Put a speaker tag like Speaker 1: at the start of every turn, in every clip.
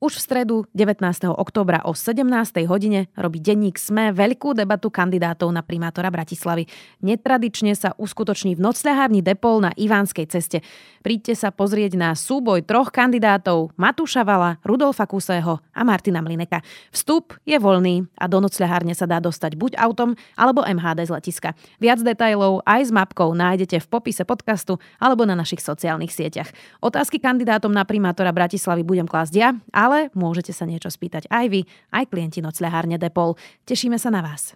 Speaker 1: Už v stredu 19. oktobra o 17. hodine robí denník SME veľkú debatu kandidátov na primátora Bratislavy. Netradične sa uskutoční v nocľahárni Depol na Ivánskej ceste. Príďte sa pozrieť na súboj troch kandidátov Matúša Vala, Rudolfa Kusého a Martina Mlineka. Vstup je voľný a do nocľahárne sa dá dostať buď autom alebo MHD z letiska. Viac detajlov aj s mapkou nájdete v popise podcastu alebo na našich sociálnych sieťach. Otázky kandidátom na primátora Bratislavy budem klásť ja, ale môžete sa niečo spýtať aj vy, aj klienti nocľahárne Depol. Tešíme sa na vás.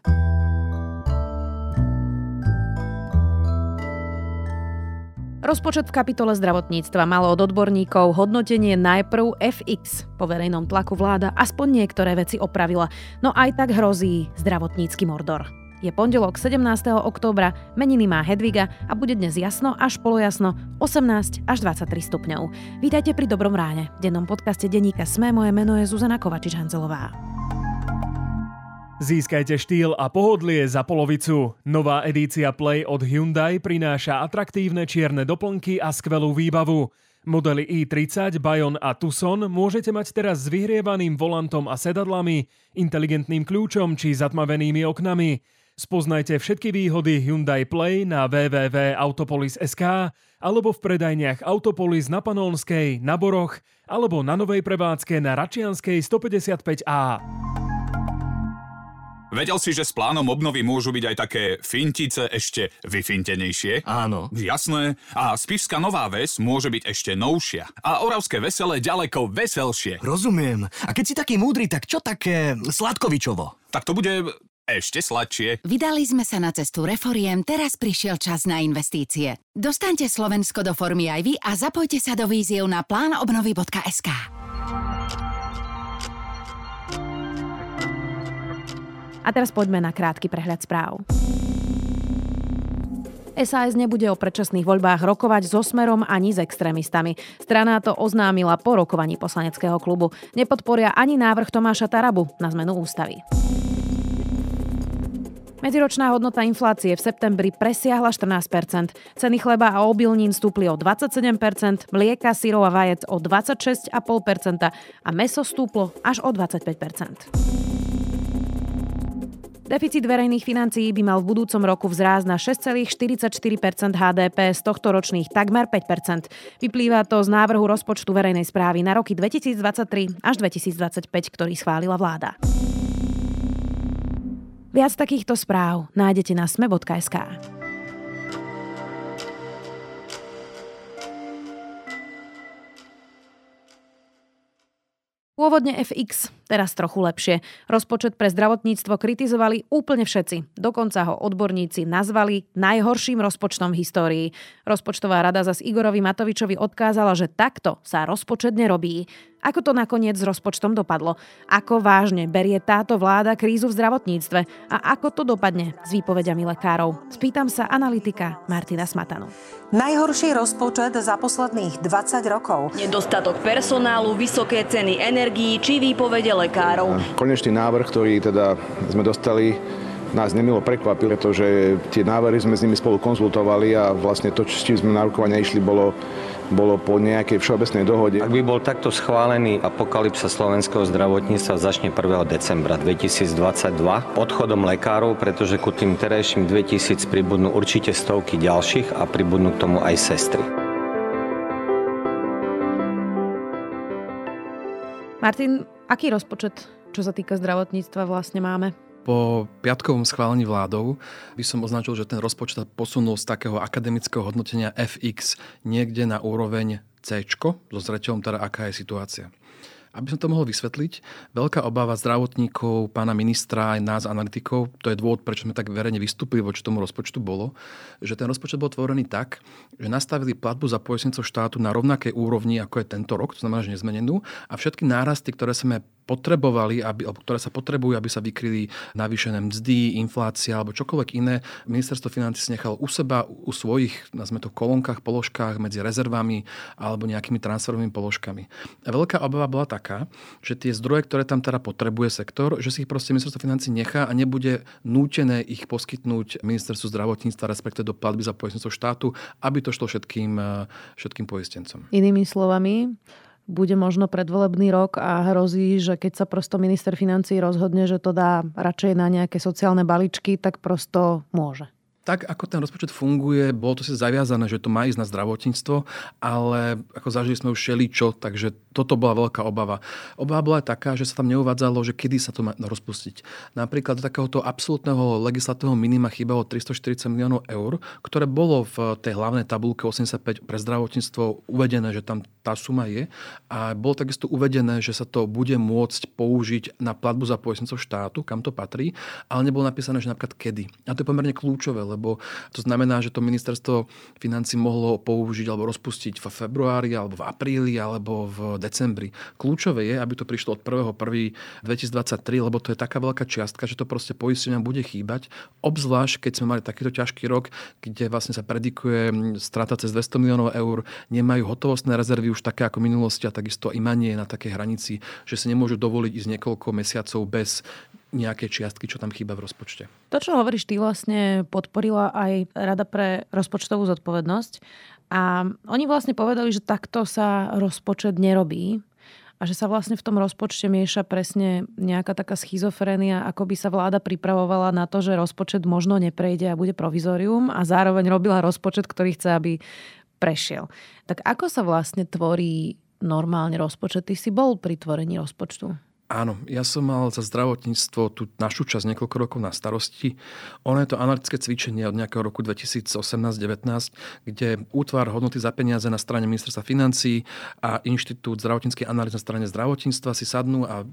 Speaker 1: Rozpočet v kapitole zdravotníctva malo od odborníkov hodnotenie najprv FX. Po verejnom tlaku vláda aspoň niektoré veci opravila, no aj tak hrozí zdravotnícky mordor. Je pondelok 17. októbra, meniny má Hedviga a bude dnes jasno až polojasno 18 až 23 stupňov. Vítajte pri Dobrom ráne. V dennom podcaste denníka Sme moje meno je Zuzana Kovačič-Hanzelová.
Speaker 2: Získajte štýl a pohodlie za polovicu. Nová edícia Play od Hyundai prináša atraktívne čierne doplnky a skvelú výbavu. Modely i30, Bayon a Tucson môžete mať teraz s vyhrievaným volantom a sedadlami, inteligentným kľúčom či zatmavenými oknami. Spoznajte všetky výhody Hyundai Play na www.autopolis.sk alebo v predajniach Autopolis na Panolskej, na Boroch alebo na novej prevádzke na Račianskej 155A.
Speaker 3: Vedel si, že s plánom obnovy môžu byť aj také fintice ešte vyfintenejšie?
Speaker 4: Áno.
Speaker 3: Jasné. A Spišská Nová Ves môže byť ešte novšia. A Oravské veselé ďaleko veselšie.
Speaker 4: Rozumiem. A keď si taký múdry, tak čo také Sladkovičovo?
Speaker 3: Tak to bude ešte sladšie.
Speaker 5: Vydali sme sa na cestu reforiem, teraz prišiel čas na investície. Dostaňte Slovensko do formy aj vy a zapojte sa do víziev na plánobnovy.sk.
Speaker 1: A teraz poďme na krátky prehľad správ. SAS nebude o predčasných voľbách rokovať so Smerom ani s extrémistami. Strana to oznámila po rokovaní poslaneckého klubu. Nepodporia ani návrh Tomáša Tarabu na zmenu ústavy. Medziročná hodnota inflácie v septembri presiahla 14% Ceny chleba a obilnín stúpli o 27 mlieka, syrov a vajec o 26,5% a meso stúplo až o 25% Deficit verejných financií by mal v budúcom roku vzrásť na 6,44% HDP z tohto ročných takmer 5% Vyplýva to z návrhu rozpočtu verejnej správy na roky 2023 až 2025, ktorý schválila vláda. Viac takýchto správ nájdete na sme.sk. Pôvodne FX, teraz trochu lepšie. Rozpočet pre zdravotníctvo kritizovali úplne všetci. Dokonca ho odborníci nazvali najhorším rozpočtom v histórii. Rozpočtová rada zas Igorovi Matovičovi odkázala, že takto sa rozpočet nerobí. Ako to nakoniec s rozpočtom dopadlo? Ako vážne berie táto vláda krízu v zdravotníctve? A ako to dopadne s výpovediami lekárov? Spýtam sa analytika Martina Smatanu.
Speaker 6: Najhorší rozpočet za posledných 20 rokov.
Speaker 7: Nedostatok personálu, vysoké ceny energií či výpovede lekárov.
Speaker 8: Konečný návrh, ktorý teda sme dostali, nás nemilo prekvapil, pretože tie návrhy sme s nimi spolu konzultovali a vlastne to, s čím sme na rokovania išli, bolo bolo po nejakej všeobecnej dohode.
Speaker 9: Ak by bol takto schválený apokalypsa slovenského zdravotníctva začne 1. decembra 2022 odchodom lekárov, pretože ku tým terajším 2000 pribudnú určite stovky ďalších a pribudnú k tomu aj sestry.
Speaker 1: Martin, aký rozpočet, čo sa týka zdravotníctva, vlastne máme?
Speaker 10: Po piatkovom schválení vládou by som označil, že ten rozpočet posunul z takého akademického hodnotenia FX niekde na úroveň C, so zreteľom teda, aká je situácia. Aby som to mohol vysvetliť, veľká obava zdravotníkov, pána ministra aj nás, analytikov, to je dôvod, prečo sme tak verejne vystúpili voči tomu rozpočtu, bolo, že ten rozpočet bol tvorený tak, že nastavili platbu za poistnictvo štátu na rovnakej úrovni, ako je tento rok, to znamená, že nezmenenú, a všetky nárasty, ktoré sme potrebovali, aby, alebo ktoré sa potrebujú, aby sa vykryli navýšené mzdy, inflácia alebo čokoľvek iné. Ministerstvo financí si nechalo u seba, u svojich, nazme to kolonkách, položkách medzi rezervami alebo nejakými transferovými položkami. A veľká obava bola taká, že tie zdroje, ktoré tam teda potrebuje sektor, že si ich proste ministerstvo financí nechá a nebude nútené ich poskytnúť ministerstvu zdravotníctva, respektive do platby za poistenstvo štátu, aby to šlo všetkým, všetkým poistencom.
Speaker 1: Inými slovami, bude možno predvolebný rok a hrozí, že keď sa prosto minister financí rozhodne, že to dá radšej na nejaké sociálne baličky, tak prosto môže
Speaker 10: tak, ako ten rozpočet funguje, bolo to si zaviazané, že to má ísť na zdravotníctvo, ale ako zažili sme už čo, takže toto bola veľká obava. Obava bola taká, že sa tam neuvádzalo, že kedy sa to má rozpustiť. Napríklad do takéhoto absolútneho legislatívneho minima chýbalo 340 miliónov eur, ktoré bolo v tej hlavnej tabulke 85 pre zdravotníctvo uvedené, že tam tá suma je. A bolo takisto uvedené, že sa to bude môcť použiť na platbu za poistnicov štátu, kam to patrí, ale nebolo napísané, že napríklad kedy. A to je pomerne kľúčové, lebo to znamená, že to ministerstvo financí mohlo použiť alebo rozpustiť v februári, alebo v apríli, alebo v decembri. Kľúčové je, aby to prišlo od 1.1.2023, lebo to je taká veľká čiastka, že to proste poistenia bude chýbať, obzvlášť keď sme mali takýto ťažký rok, kde vlastne sa predikuje strata cez 200 miliónov eur, nemajú hotovostné rezervy už také ako minulosti a takisto imanie na takej hranici, že si nemôžu dovoliť ísť niekoľko mesiacov bez nejaké čiastky, čo tam chýba v rozpočte.
Speaker 1: To, čo hovoríš, ty vlastne podporila aj Rada pre rozpočtovú zodpovednosť. A oni vlastne povedali, že takto sa rozpočet nerobí a že sa vlastne v tom rozpočte mieša presne nejaká taká schizofrenia, ako by sa vláda pripravovala na to, že rozpočet možno neprejde a bude provizorium a zároveň robila rozpočet, ktorý chce, aby prešiel. Tak ako sa vlastne tvorí normálne rozpočet? Ty si bol pri tvorení rozpočtu.
Speaker 10: Áno, ja som mal za zdravotníctvo tú našu časť niekoľko rokov na starosti. Ono je to analytické cvičenie od nejakého roku 2018-19, kde útvar hodnoty za peniaze na strane ministerstva financí a Inštitút zdravotníckej analýzy na strane zdravotníctva si sadnú a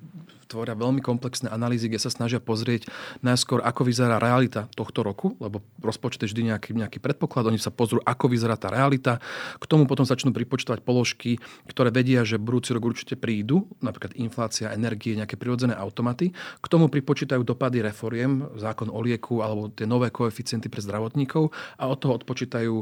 Speaker 10: tvoria veľmi komplexné analýzy, kde sa snažia pozrieť najskôr, ako vyzerá realita tohto roku, lebo rozpočet je vždy nejaký, nejaký predpoklad, oni sa pozrú, ako vyzerá tá realita. K tomu potom začnú pripočtovať položky, ktoré vedia, že budúci rok určite prídu, napríklad inflácia, energie, nejaké prirodzené automaty. K tomu pripočítajú dopady reforiem, zákon o lieku alebo tie nové koeficienty pre zdravotníkov a od toho odpočítajú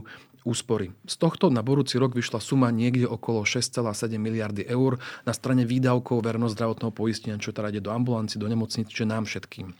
Speaker 10: úspory. Z tohto na budúci rok vyšla suma niekde okolo 6,7 miliardy eur na strane výdavkov verejno-zdravotného poistenia, čo teda ide do ambulanci, do nemocnic, čiže nám všetkým.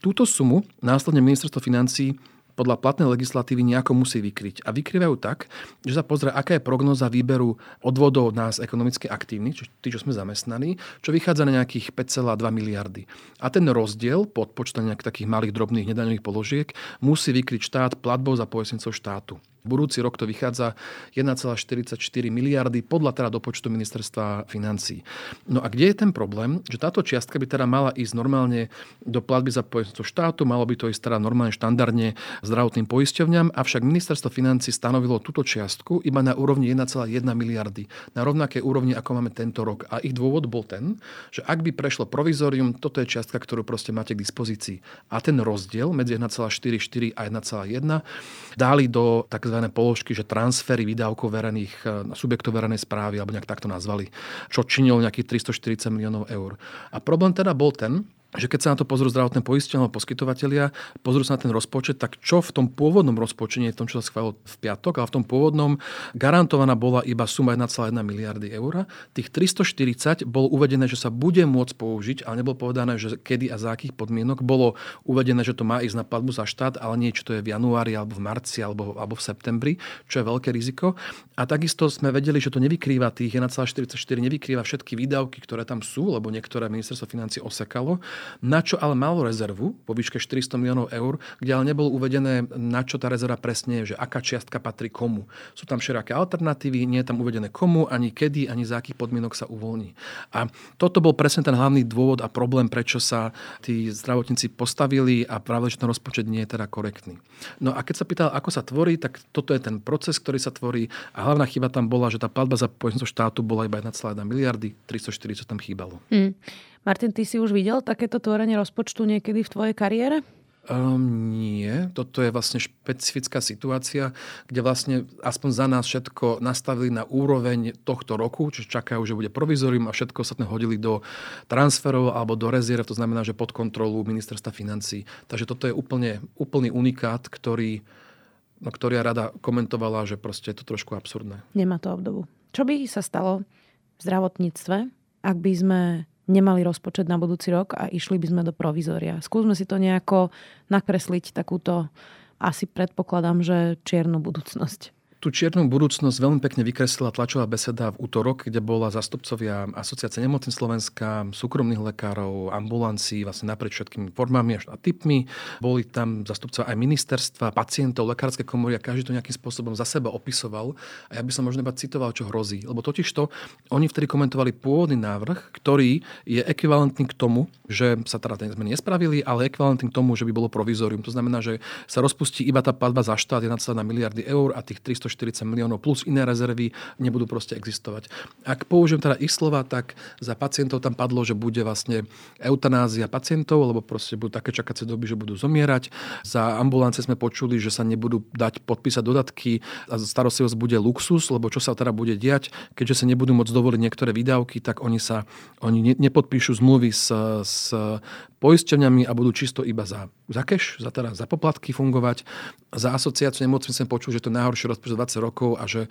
Speaker 10: Túto sumu následne ministerstvo financí podľa platnej legislatívy nejako musí vykryť. A vykrývajú tak, že sa pozrie, aká je prognoza výberu odvodov nás ekonomicky aktívnych, čiže tí, čo sme zamestnaní, čo vychádza na nejakých 5,2 miliardy. A ten rozdiel pod počtom nejakých takých malých drobných nedaňových položiek musí vykryť štát platbou za pojesnicou štátu. Budúci rok to vychádza 1,44 miliardy podľa teda do počtu ministerstva financí. No a kde je ten problém? Že táto čiastka by teda mala ísť normálne do platby za poistenie štátu, malo by to ísť teda normálne štandardne zdravotným poisťovňam, avšak ministerstvo financí stanovilo túto čiastku iba na úrovni 1,1 miliardy. Na rovnaké úrovni, ako máme tento rok. A ich dôvod bol ten, že ak by prešlo provizorium, toto je čiastka, ktorú proste máte k dispozícii. A ten rozdiel medzi 1,44 a 1,1 dali do tak tzv. položky, že transfery výdavkov verejných e, subjektov verejnej správy, alebo nejak takto nazvali, čo činilo nejakých 340 miliónov eur. A problém teda bol ten, že keď sa na to pozrú zdravotné poistenie alebo poskytovateľia, pozrú sa na ten rozpočet, tak čo v tom pôvodnom rozpočte, nie v tom, čo sa schválilo v piatok, ale v tom pôvodnom garantovaná bola iba suma 1,1 miliardy eur. Tých 340 bolo uvedené, že sa bude môcť použiť, ale nebolo povedané, že kedy a za akých podmienok. Bolo uvedené, že to má ísť na platbu za štát, ale nie, či to je v januári, alebo v marci, alebo, alebo v septembri, čo je veľké riziko. A takisto sme vedeli, že to nevykrýva tých 1,44, nevykrýva všetky výdavky, ktoré tam sú, lebo niektoré ministerstvo financí osekalo na čo ale malo rezervu po výške 400 miliónov eur, kde ale nebolo uvedené, na čo tá rezerva presne je, že aká čiastka patrí komu. Sú tam všelijaké alternatívy, nie je tam uvedené komu, ani kedy, ani za akých podmienok sa uvoľní. A toto bol presne ten hlavný dôvod a problém, prečo sa tí zdravotníci postavili a práve, že ten rozpočet nie je teda korektný. No a keď sa pýtal, ako sa tvorí, tak toto je ten proces, ktorý sa tvorí a hlavná chyba tam bola, že tá platba za poistnosť štátu bola iba 1,1 miliardy, 340 tam chýbalo. Mm.
Speaker 1: Martin, ty si už videl takéto tvorenie rozpočtu niekedy v tvojej kariére?
Speaker 10: Um, nie, toto je vlastne špecifická situácia, kde vlastne aspoň za nás všetko nastavili na úroveň tohto roku, čiže čakajú, že bude provizorium a všetko sa hodili do transferov alebo do rezerv, to znamená, že pod kontrolu ministerstva financí. Takže toto je úplne, úplný unikát, ktorý, no, ktorý ja rada komentovala, že proste je to trošku absurdné.
Speaker 1: Nemá to obdobu. Čo by sa stalo v zdravotníctve, ak by sme nemali rozpočet na budúci rok a išli by sme do provizória. Skúsme si to nejako nakresliť takúto, asi predpokladám, že čiernu budúcnosť.
Speaker 10: Tú čiernu budúcnosť veľmi pekne vykreslila tlačová beseda v útorok, kde bola zastupcovia Asociácie nemocníc Slovenska, súkromných lekárov, ambulancií, vlastne naprieč všetkými formami na typmi. Boli tam zastupcovia aj ministerstva, pacientov, lekárske komory a každý to nejakým spôsobom za seba opisoval. A ja by som možno iba citoval, čo hrozí. Lebo totiž to, oni vtedy komentovali pôvodný návrh, ktorý je ekvivalentný k tomu, že sa teda tie zmeny nespravili, ale ekvivalentný k tomu, že by bolo provizorium. To znamená, že sa rozpustí iba tá platba za štát 1,1 miliardy eur a tých 300 140 miliónov plus iné rezervy nebudú proste existovať. Ak použijem teda ich slova, tak za pacientov tam padlo, že bude vlastne eutanázia pacientov, lebo proste budú také čakacie doby, že budú zomierať. Za ambulance sme počuli, že sa nebudú dať podpísať dodatky a starostlivosť bude luxus, lebo čo sa teda bude diať, keďže sa nebudú môcť dovoliť niektoré výdavky, tak oni sa oni nepodpíšu zmluvy s, s poisťovňami a budú čisto iba za, za cash, za, teda, za poplatky fungovať. Za asociáciu nemocníc som počul, že to je najhoršie rozpočet 20 rokov a že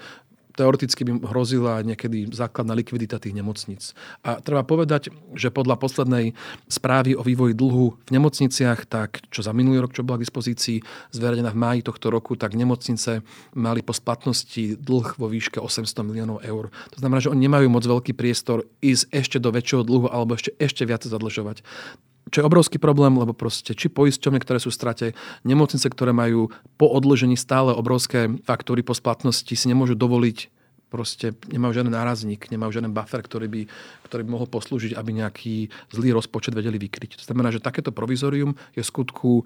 Speaker 10: teoreticky by hrozila niekedy základná likvidita tých nemocníc. A treba povedať, že podľa poslednej správy o vývoji dlhu v nemocniciach, tak čo za minulý rok, čo bola k dispozícii zverejnená v máji tohto roku, tak nemocnice mali po splatnosti dlh vo výške 800 miliónov eur. To znamená, že oni nemajú moc veľký priestor ísť ešte do väčšieho dlhu alebo ešte, ešte viac zadlžovať čo je obrovský problém, lebo proste či poisťovne, ktoré sú v strate, nemocnice, ktoré majú po odložení stále obrovské faktúry po splatnosti, si nemôžu dovoliť proste nemajú žiaden nárazník, nemajú žiaden buffer, ktorý by, ktorý by mohol poslúžiť, aby nejaký zlý rozpočet vedeli vykryť. To znamená, že takéto provizorium je skutku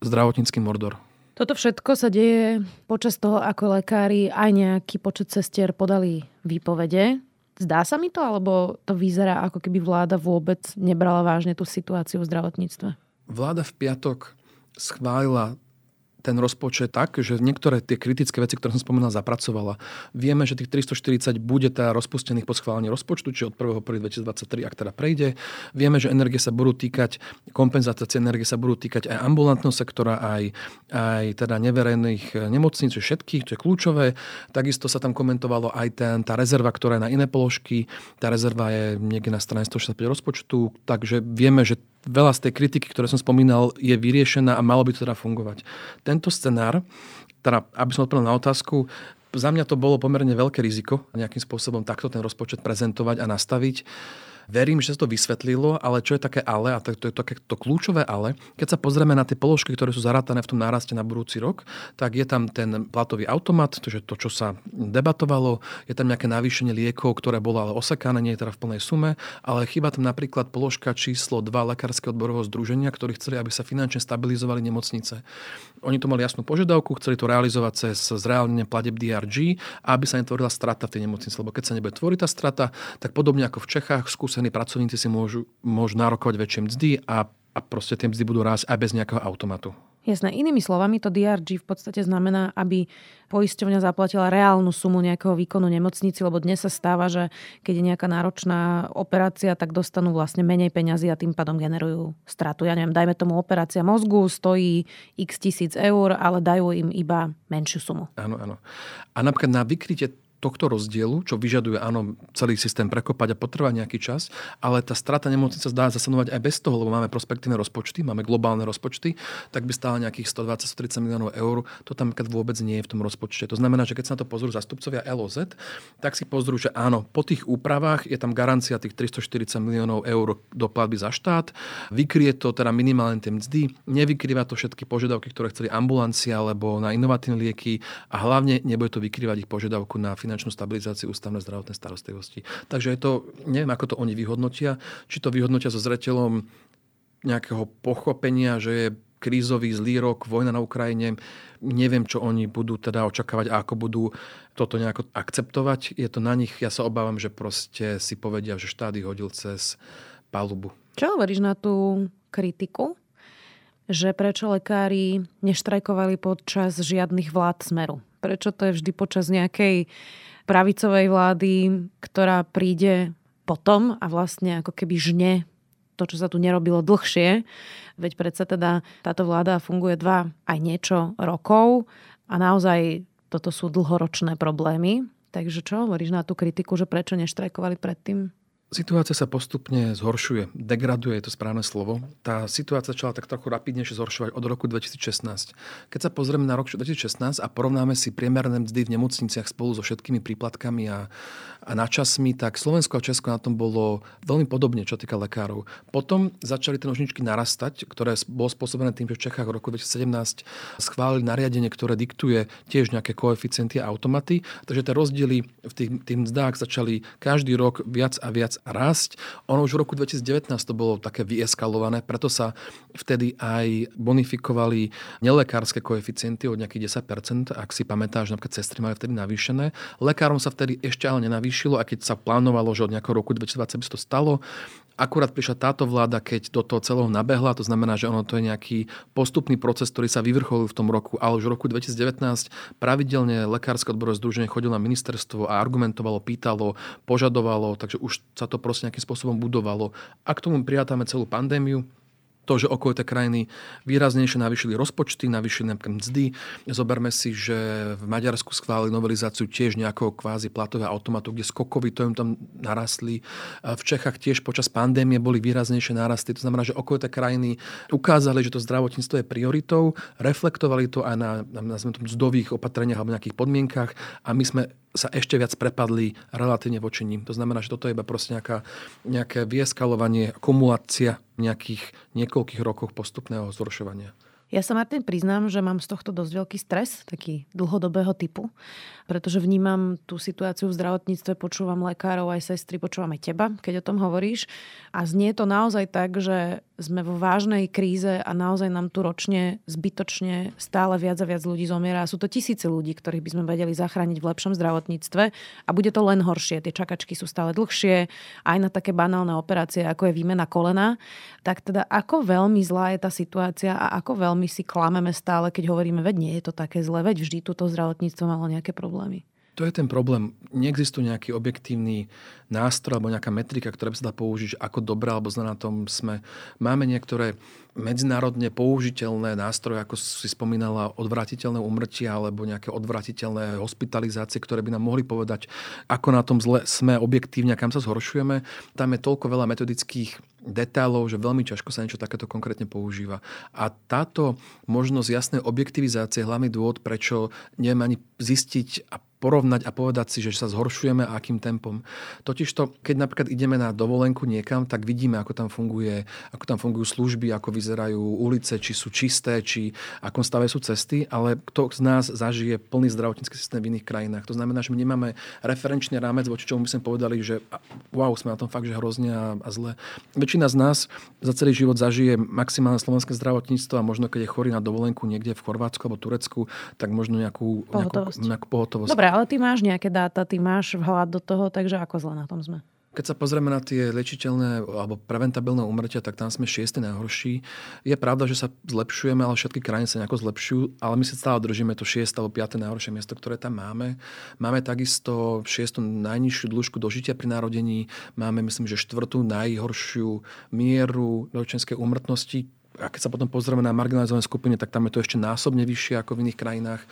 Speaker 10: zdravotnícky mordor.
Speaker 1: Toto všetko sa deje počas toho, ako lekári aj nejaký počet sestier podali výpovede. Zdá sa mi to, alebo to vyzerá, ako keby vláda vôbec nebrala vážne tú situáciu v zdravotníctve?
Speaker 10: Vláda v piatok schválila ten rozpočet tak, že niektoré tie kritické veci, ktoré som spomínal, zapracovala. Vieme, že tých 340 bude teda rozpustených po schválení rozpočtu, či od 1.1.2023, ak teda prejde. Vieme, že energie sa budú týkať, kompenzácie energie sa budú týkať aj ambulantného sektora, aj, aj teda neverejných nemocníc, všetkých, čo je kľúčové. Takisto sa tam komentovalo aj ten, tá rezerva, ktorá je na iné položky. Tá rezerva je niekde na strane 165 rozpočtu, takže vieme, že veľa z tej kritiky, ktoré som spomínal, je vyriešená a malo by to teda fungovať. Tento scenár, teda, aby som odpovedal na otázku, za mňa to bolo pomerne veľké riziko nejakým spôsobom takto ten rozpočet prezentovať a nastaviť. Verím, že sa to vysvetlilo, ale čo je také ale, a to, je také to kľúčové ale, keď sa pozrieme na tie položky, ktoré sú zarátané v tom náraste na budúci rok, tak je tam ten platový automat, to to, čo sa debatovalo, je tam nejaké navýšenie liekov, ktoré bolo ale osekané, nie je teda v plnej sume, ale chyba tam napríklad položka číslo 2 Lekárskeho odborového združenia, ktorí chceli, aby sa finančne stabilizovali nemocnice. Oni to mali jasnú požiadavku, chceli to realizovať cez zreálnenie plateb DRG, aby sa netvorila strata v tej nemocnici. Lebo keď sa nebude tvoriť tá strata, tak podobne ako v Čechách, skúsení pracovníci si môžu, môžu nárokovať väčšie mzdy a, a proste tie mzdy budú rásť aj bez nejakého automatu.
Speaker 1: Jasné. Inými slovami, to DRG v podstate znamená, aby poisťovňa zaplatila reálnu sumu nejakého výkonu nemocnici, lebo dnes sa stáva, že keď je nejaká náročná operácia, tak dostanú vlastne menej peňazí a tým pádom generujú stratu. Ja neviem, dajme tomu operácia mozgu, stojí x tisíc eur, ale dajú im iba menšiu sumu.
Speaker 10: Áno, áno. A napríklad na vykrytie tohto rozdielu, čo vyžaduje áno, celý systém prekopať a potrvá nejaký čas, ale tá strata nemocnice dá zasanovať aj bez toho, lebo máme prospektívne rozpočty, máme globálne rozpočty, tak by stála nejakých 120-130 miliónov eur. To tam vôbec nie je v tom rozpočte. To znamená, že keď sa na to pozrú zastupcovia LOZ, tak si pozrú, že áno, po tých úpravách je tam garancia tých 340 miliónov eur do platby za štát, vykrie to teda minimálne tie mzdy, nevykrýva to všetky požiadavky, ktoré chceli ambulancia alebo na inovatívne lieky a hlavne nebude to vykrývať ich požiadavku na finančnú stabilizáciu ústavnej zdravotnej starostlivosti. Takže je to, neviem, ako to oni vyhodnotia, či to vyhodnotia so zreteľom nejakého pochopenia, že je krízový zlý rok, vojna na Ukrajine. Neviem, čo oni budú teda očakávať a ako budú toto nejako akceptovať. Je to na nich, ja sa obávam, že proste si povedia, že ich hodil cez palubu.
Speaker 1: Čo hovoríš na tú kritiku, že prečo lekári neštrajkovali počas žiadnych vlád Smeru? Prečo to je vždy počas nejakej pravicovej vlády, ktorá príde potom a vlastne ako keby žne to, čo sa tu nerobilo dlhšie. Veď predsa teda táto vláda funguje dva aj niečo rokov a naozaj toto sú dlhoročné problémy. Takže čo hovoríš na tú kritiku, že prečo neštrajkovali predtým?
Speaker 10: Situácia sa postupne zhoršuje, degraduje, je to správne slovo. Tá situácia začala tak trochu rapidnejšie zhoršovať od roku 2016. Keď sa pozrieme na rok 2016 a porovnáme si priemerné mzdy v nemocniciach spolu so všetkými príplatkami a, a načasmi, tak Slovensko a Česko na tom bolo veľmi podobne, čo týka lekárov. Potom začali tie nožničky narastať, ktoré bolo spôsobené tým, že v Čechách v roku 2017 schválili nariadenie, ktoré diktuje tiež nejaké koeficienty a automaty. Takže tie rozdiely v tých, tých mzdách začali každý rok viac a viac rásť. Ono už v roku 2019 to bolo také vyeskalované, preto sa vtedy aj bonifikovali nelekárske koeficienty od nejakých 10%, ak si pamätáš, napríklad sestry mali vtedy navýšené. Lekárom sa vtedy ešte ale nenavýšilo, a keď sa plánovalo, že od nejakého roku 2020 by to stalo, Akurát prišla táto vláda, keď do toho celého nabehla, to znamená, že ono to je nejaký postupný proces, ktorý sa vyvrcholil v tom roku, ale už v roku 2019 pravidelne Lekárske odborové združenie chodilo na ministerstvo a argumentovalo, pýtalo, požadovalo, takže už sa to proste nejakým spôsobom budovalo. A k tomu prijátáme celú pandémiu, to, že okolité krajiny výraznejšie navýšili rozpočty, navýšili napríklad mzdy. Zoberme si, že v Maďarsku schválili novelizáciu tiež nejakého kvázi platového automatu, kde skokovito im tam narastli. V Čechách tiež počas pandémie boli výraznejšie nárasty. To znamená, že okolité krajiny ukázali, že to zdravotníctvo je prioritou, reflektovali to aj na, na, na mzdových opatreniach alebo nejakých podmienkach a my sme sa ešte viac prepadli relatívne voči ním. To znamená, že toto je iba proste nejaká, nejaké vieskalovanie, kumulácia nejakých niekoľkých rokov postupného zhoršovania.
Speaker 1: Ja sa, Martin, priznám, že mám z tohto dosť veľký stres, taký dlhodobého typu, pretože vnímam tú situáciu v zdravotníctve, počúvam lekárov aj sestry, počúvam aj teba, keď o tom hovoríš. A znie to naozaj tak, že sme vo vážnej kríze a naozaj nám tu ročne zbytočne stále viac a viac ľudí zomiera. Sú to tisíce ľudí, ktorých by sme vedeli zachrániť v lepšom zdravotníctve a bude to len horšie. Tie čakačky sú stále dlhšie, aj na také banálne operácie, ako je výmena kolena. Tak teda ako veľmi zlá je tá situácia a ako veľmi si klameme stále, keď hovoríme, veď nie je to také zlé, veď vždy túto zdravotníctvo malo nejaké problémy. problemi.
Speaker 10: To je ten problém. Neexistuje nejaký objektívny nástroj alebo nejaká metrika, ktorá by sa dá použiť, ako dobrá alebo zle na tom sme. Máme niektoré medzinárodne použiteľné nástroje, ako si spomínala, odvratiteľné umrtia alebo nejaké odvratiteľné hospitalizácie, ktoré by nám mohli povedať, ako na tom zle sme objektívne a kam sa zhoršujeme. Tam je toľko veľa metodických detailov, že veľmi ťažko sa niečo takéto konkrétne používa. A táto možnosť jasnej objektivizácie, hlavný dôvod, prečo neviem ani zistiť a porovnať a povedať si, že sa zhoršujeme a akým tempom. Totižto, keď napríklad ideme na dovolenku niekam, tak vidíme, ako tam funguje, ako tam fungujú služby, ako vyzerajú ulice, či sú čisté, či akom stave sú cesty, ale kto z nás zažije plný zdravotnícky systém v iných krajinách. To znamená, že my nemáme referenčný rámec, voči čomu by sme povedali, že wow, sme na tom fakt, že hrozne a, a zle. Väčšina z nás za celý život zažije maximálne slovenské zdravotníctvo a možno keď je chorý na dovolenku niekde v Chorvátsku alebo Turecku, tak možno nejakú
Speaker 1: pohotovosť.
Speaker 10: Nejakú, nejakú pohotovosť.
Speaker 1: Dobre, ale ty máš nejaké dáta, ty máš vhľad do toho, takže ako zle na tom sme?
Speaker 10: Keď sa pozrieme na tie liečiteľné alebo preventabilné umrtia, tak tam sme šiesti najhorší. Je pravda, že sa zlepšujeme, ale všetky krajiny sa nejako zlepšujú, ale my si stále držíme to 6. alebo 5. najhoršie miesto, ktoré tam máme. Máme takisto 6. najnižšiu dĺžku dožitia pri narodení, máme myslím, že štvrtú najhoršiu mieru rodičenskej úmrtnosti, a keď sa potom pozrieme na marginalizované skupiny, tak tam je to ešte násobne vyššie ako v iných krajinách.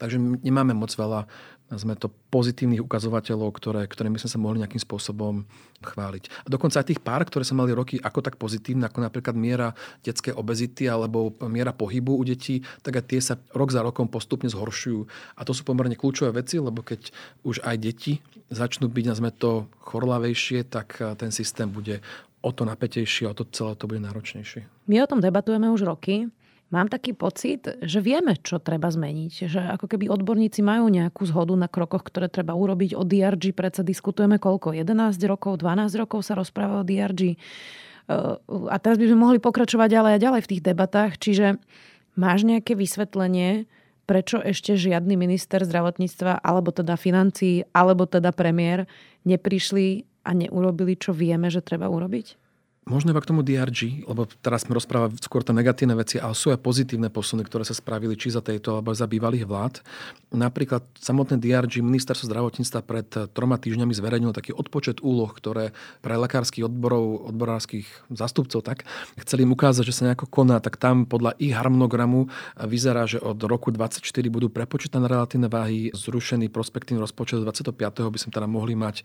Speaker 10: Takže nemáme moc veľa sme to pozitívnych ukazovateľov, ktoré, my sme sa mohli nejakým spôsobom chváliť. A dokonca aj tých pár, ktoré sa mali roky ako tak pozitívne, ako napríklad miera detskej obezity alebo miera pohybu u detí, tak aj tie sa rok za rokom postupne zhoršujú. A to sú pomerne kľúčové veci, lebo keď už aj deti začnú byť, nazme to, chorlavejšie, tak ten systém bude o to napätejší, o to celé to bude náročnejšie.
Speaker 1: My o tom debatujeme už roky. Mám taký pocit, že vieme, čo treba zmeniť. Že ako keby odborníci majú nejakú zhodu na krokoch, ktoré treba urobiť. O DRG predsa diskutujeme koľko? 11 rokov, 12 rokov sa rozpráva o DRG. A teraz by sme mohli pokračovať ďalej a ďalej v tých debatách. Čiže máš nejaké vysvetlenie, prečo ešte žiadny minister zdravotníctva, alebo teda financií, alebo teda premiér neprišli a neurobili, čo vieme, že treba urobiť?
Speaker 10: Možno iba k tomu DRG, lebo teraz sme rozprávali skôr tie negatívne veci, ale sú aj pozitívne posuny, ktoré sa spravili či za tejto, alebo za bývalých vlád. Napríklad samotné DRG, ministerstvo zdravotníctva pred troma týždňami zverejnilo taký odpočet úloh, ktoré pre lekárskych odborov, odborárskych zástupcov tak chceli im ukázať, že sa nejako koná, tak tam podľa ich harmonogramu vyzerá, že od roku 24 budú prepočítané relatívne váhy, zrušený prospektívny rozpočet 25. by sme teda mohli mať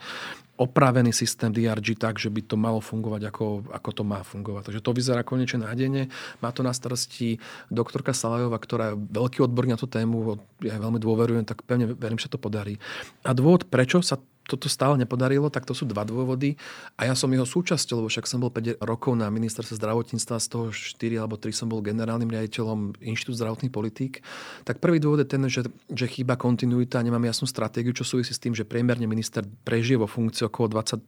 Speaker 10: opravený systém DRG tak, že by to malo fungovať ako, ako to má fungovať. Takže to vyzerá konečne nádejne. Má to na starosti doktorka Salajova, ktorá je veľký odborník na tú tému, ja veľmi dôverujem, tak pevne verím, že to podarí. A dôvod, prečo sa toto stále nepodarilo, tak to sú dva dôvody. A ja som jeho súčasťou, lebo však som bol 5 rokov na ministerstve zdravotníctva, z toho 4 alebo 3 som bol generálnym riaditeľom Inštitút zdravotných politík. Tak prvý dôvod je ten, že, že chýba kontinuita nemám jasnú stratégiu, čo súvisí s tým, že priemerne minister prežije vo funkcii okolo 20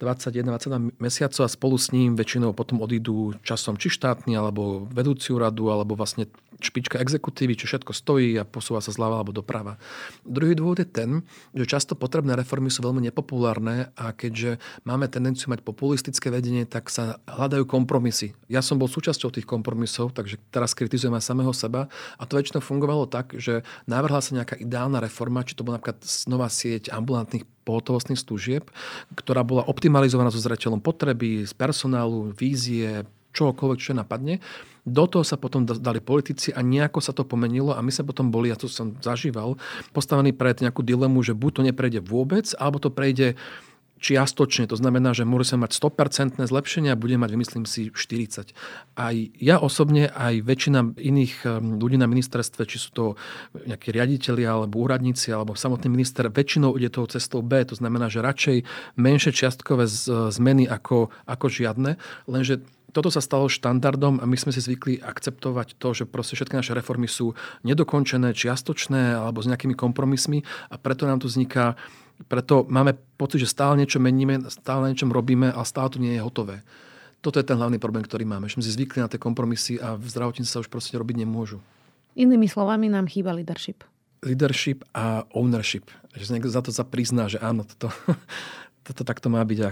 Speaker 10: 21-22 mesiacov a spolu s ním väčšinou potom odídu časom či štátny, alebo vedúciu radu, alebo vlastne špička exekutívy, čo všetko stojí a posúva sa zľava alebo doprava. Druhý dôvod je ten, že často potrebné reformy sú veľmi nepopulárne a keďže máme tendenciu mať populistické vedenie, tak sa hľadajú kompromisy. Ja som bol súčasťou tých kompromisov, takže teraz kritizujem aj samého seba a to väčšinou fungovalo tak, že navrhla sa nejaká ideálna reforma, či to bola napríklad nová sieť ambulantných pohotovostných služieb, ktorá bola optimalizovaná so zreteľom potreby, z personálu, vízie, čohokoľvek, čo napadne. Do toho sa potom dali politici a nejako sa to pomenilo a my sa potom boli, ja to som zažíval, postavení pred nejakú dilemu, že buď to neprejde vôbec, alebo to prejde čiastočne. To znamená, že môže sa mať 100% zlepšenie a bude mať, myslím si, 40. Aj ja osobne, aj väčšina iných um, ľudí na ministerstve, či sú to nejakí riaditeľi alebo úradníci, alebo samotný minister, väčšinou ide tou cestou B. To znamená, že radšej menšie čiastkové zmeny ako, ako žiadne. Lenže toto sa stalo štandardom a my sme si zvykli akceptovať to, že proste všetky naše reformy sú nedokončené, čiastočné alebo s nejakými kompromismi a preto nám tu vzniká preto máme pocit, že stále niečo meníme, stále niečo robíme, a stále to nie je hotové. Toto je ten hlavný problém, ktorý máme. Že sme si zvykli na tie kompromisy a v zdravotníctve sa už proste robiť nemôžu.
Speaker 1: Inými slovami nám chýba leadership.
Speaker 10: Leadership a ownership. Že niekto za to sa prizná, že áno, toto, toto takto má byť a,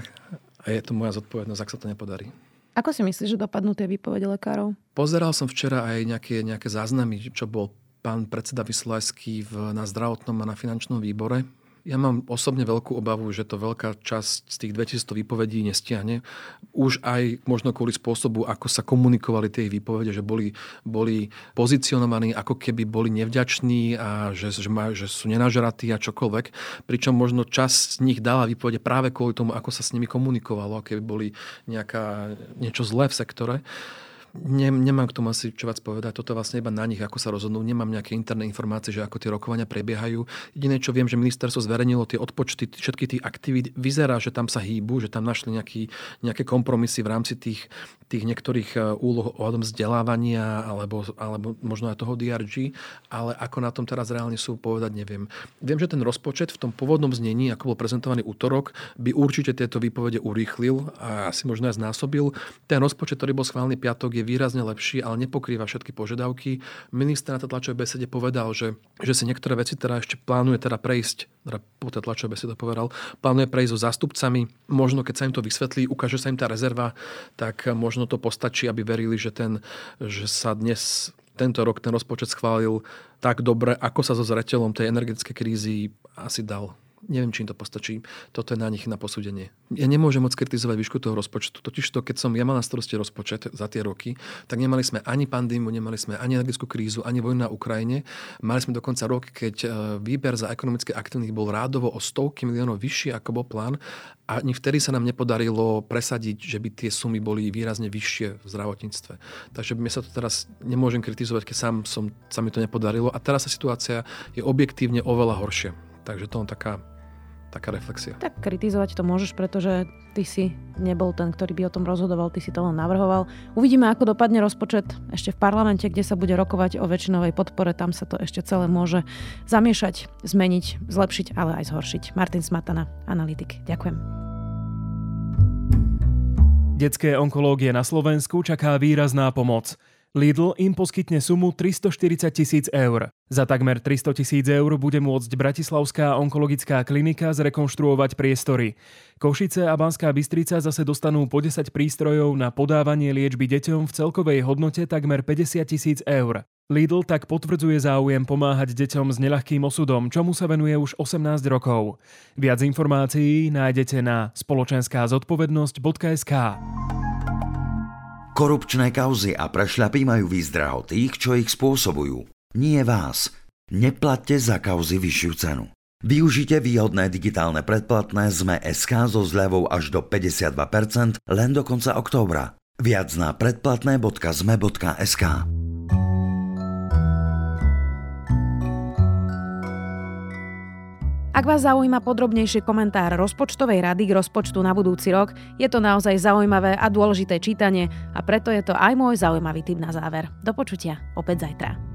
Speaker 10: a je to moja zodpovednosť, ak sa to nepodarí.
Speaker 1: Ako si myslíš, že dopadnú tie výpovede lekárov?
Speaker 10: Pozeral som včera aj nejaké, nejaké záznamy, čo bol pán predseda Vyslajský na zdravotnom a na finančnom výbore ja mám osobne veľkú obavu, že to veľká časť z tých 2000 výpovedí nestiahne. Už aj možno kvôli spôsobu, ako sa komunikovali tie výpovede, že boli, boli pozicionovaní, ako keby boli nevďační a že, že, má, že sú nenažratí a čokoľvek. Pričom možno časť z nich dala výpovede práve kvôli tomu, ako sa s nimi komunikovalo, keby boli nejaká, niečo zlé v sektore. Ne, nemám k tomu asi čo vás povedať. Toto vlastne iba na nich, ako sa rozhodnú. Nemám nejaké interné informácie, že ako tie rokovania prebiehajú. Jediné, čo viem, že ministerstvo zverejnilo tie odpočty všetky tých aktivít. Vyzerá, že tam sa hýbu, že tam našli nejaký, nejaké kompromisy v rámci tých, tých niektorých e, úloh ohľadom vzdelávania alebo, alebo možno aj toho DRG, ale ako na tom teraz reálne sú, povedať neviem. Viem, že ten rozpočet v tom pôvodnom znení, ako bol prezentovaný útorok, by určite tieto výpovede urýchlil a asi možno aj znásobil. Ten rozpočet, ktorý bol schválený piatok, je je výrazne lepší, ale nepokrýva všetky požiadavky. Minister na tej tlačovej besede povedal, že, že si niektoré veci teda ešte plánuje teda prejsť, teda po tej tlačovej besede povedal, plánuje prejsť so zástupcami. Možno keď sa im to vysvetlí, ukáže sa im tá rezerva, tak možno to postačí, aby verili, že, ten, že sa dnes tento rok ten rozpočet schválil tak dobre, ako sa so zreteľom tej energetickej krízy asi dal. Neviem, či im to postačí. Toto je na nich na posúdenie. Ja nemôžem moc kritizovať výšku toho rozpočtu. Totiž to, keď som ja mal na starosti rozpočet za tie roky, tak nemali sme ani pandémiu, nemali sme ani energetickú krízu, ani vojnu na Ukrajine. Mali sme dokonca rok, keď e, výber za ekonomické aktivity bol rádovo o stovky miliónov vyšší, ako bol plán. A ani vtedy sa nám nepodarilo presadiť, že by tie sumy boli výrazne vyššie v zdravotníctve. Takže my sa to teraz nemôžem kritizovať, keď sám som, sa mi to nepodarilo. A teraz sa situácia je objektívne oveľa horšia. Takže to je taká taká reflexia.
Speaker 1: Tak kritizovať to môžeš, pretože ty si nebol ten, ktorý by o tom rozhodoval, ty si to len navrhoval. Uvidíme, ako dopadne rozpočet ešte v parlamente, kde sa bude rokovať o väčšinovej podpore. Tam sa to ešte celé môže zamiešať, zmeniť, zlepšiť, ale aj zhoršiť. Martin Smatana, analytik. Ďakujem.
Speaker 2: Detské onkológie na Slovensku čaká výrazná pomoc. Lidl im poskytne sumu 340 tisíc eur. Za takmer 300 tisíc eur bude môcť Bratislavská onkologická klinika zrekonštruovať priestory. Košice a Banská Bystrica zase dostanú po 10 prístrojov na podávanie liečby deťom v celkovej hodnote takmer 50 tisíc eur. Lidl tak potvrdzuje záujem pomáhať deťom s neľahkým osudom, čomu sa venuje už 18 rokov. Viac informácií nájdete na spoločenská zodpovednosť.sk.
Speaker 11: Korupčné kauzy a prešľapy majú výzdraho tých, čo ich spôsobujú nie vás. Neplatte za kauzy vyššiu cenu. Využite výhodné digitálne predplatné ZME SK so zľavou až do 52% len do konca októbra. Viac na predplatné.zme.sk
Speaker 1: Ak vás zaujíma podrobnejší komentár rozpočtovej rady k rozpočtu na budúci rok, je to naozaj zaujímavé a dôležité čítanie a preto je to aj môj zaujímavý tip na záver. Do počutia opäť zajtra.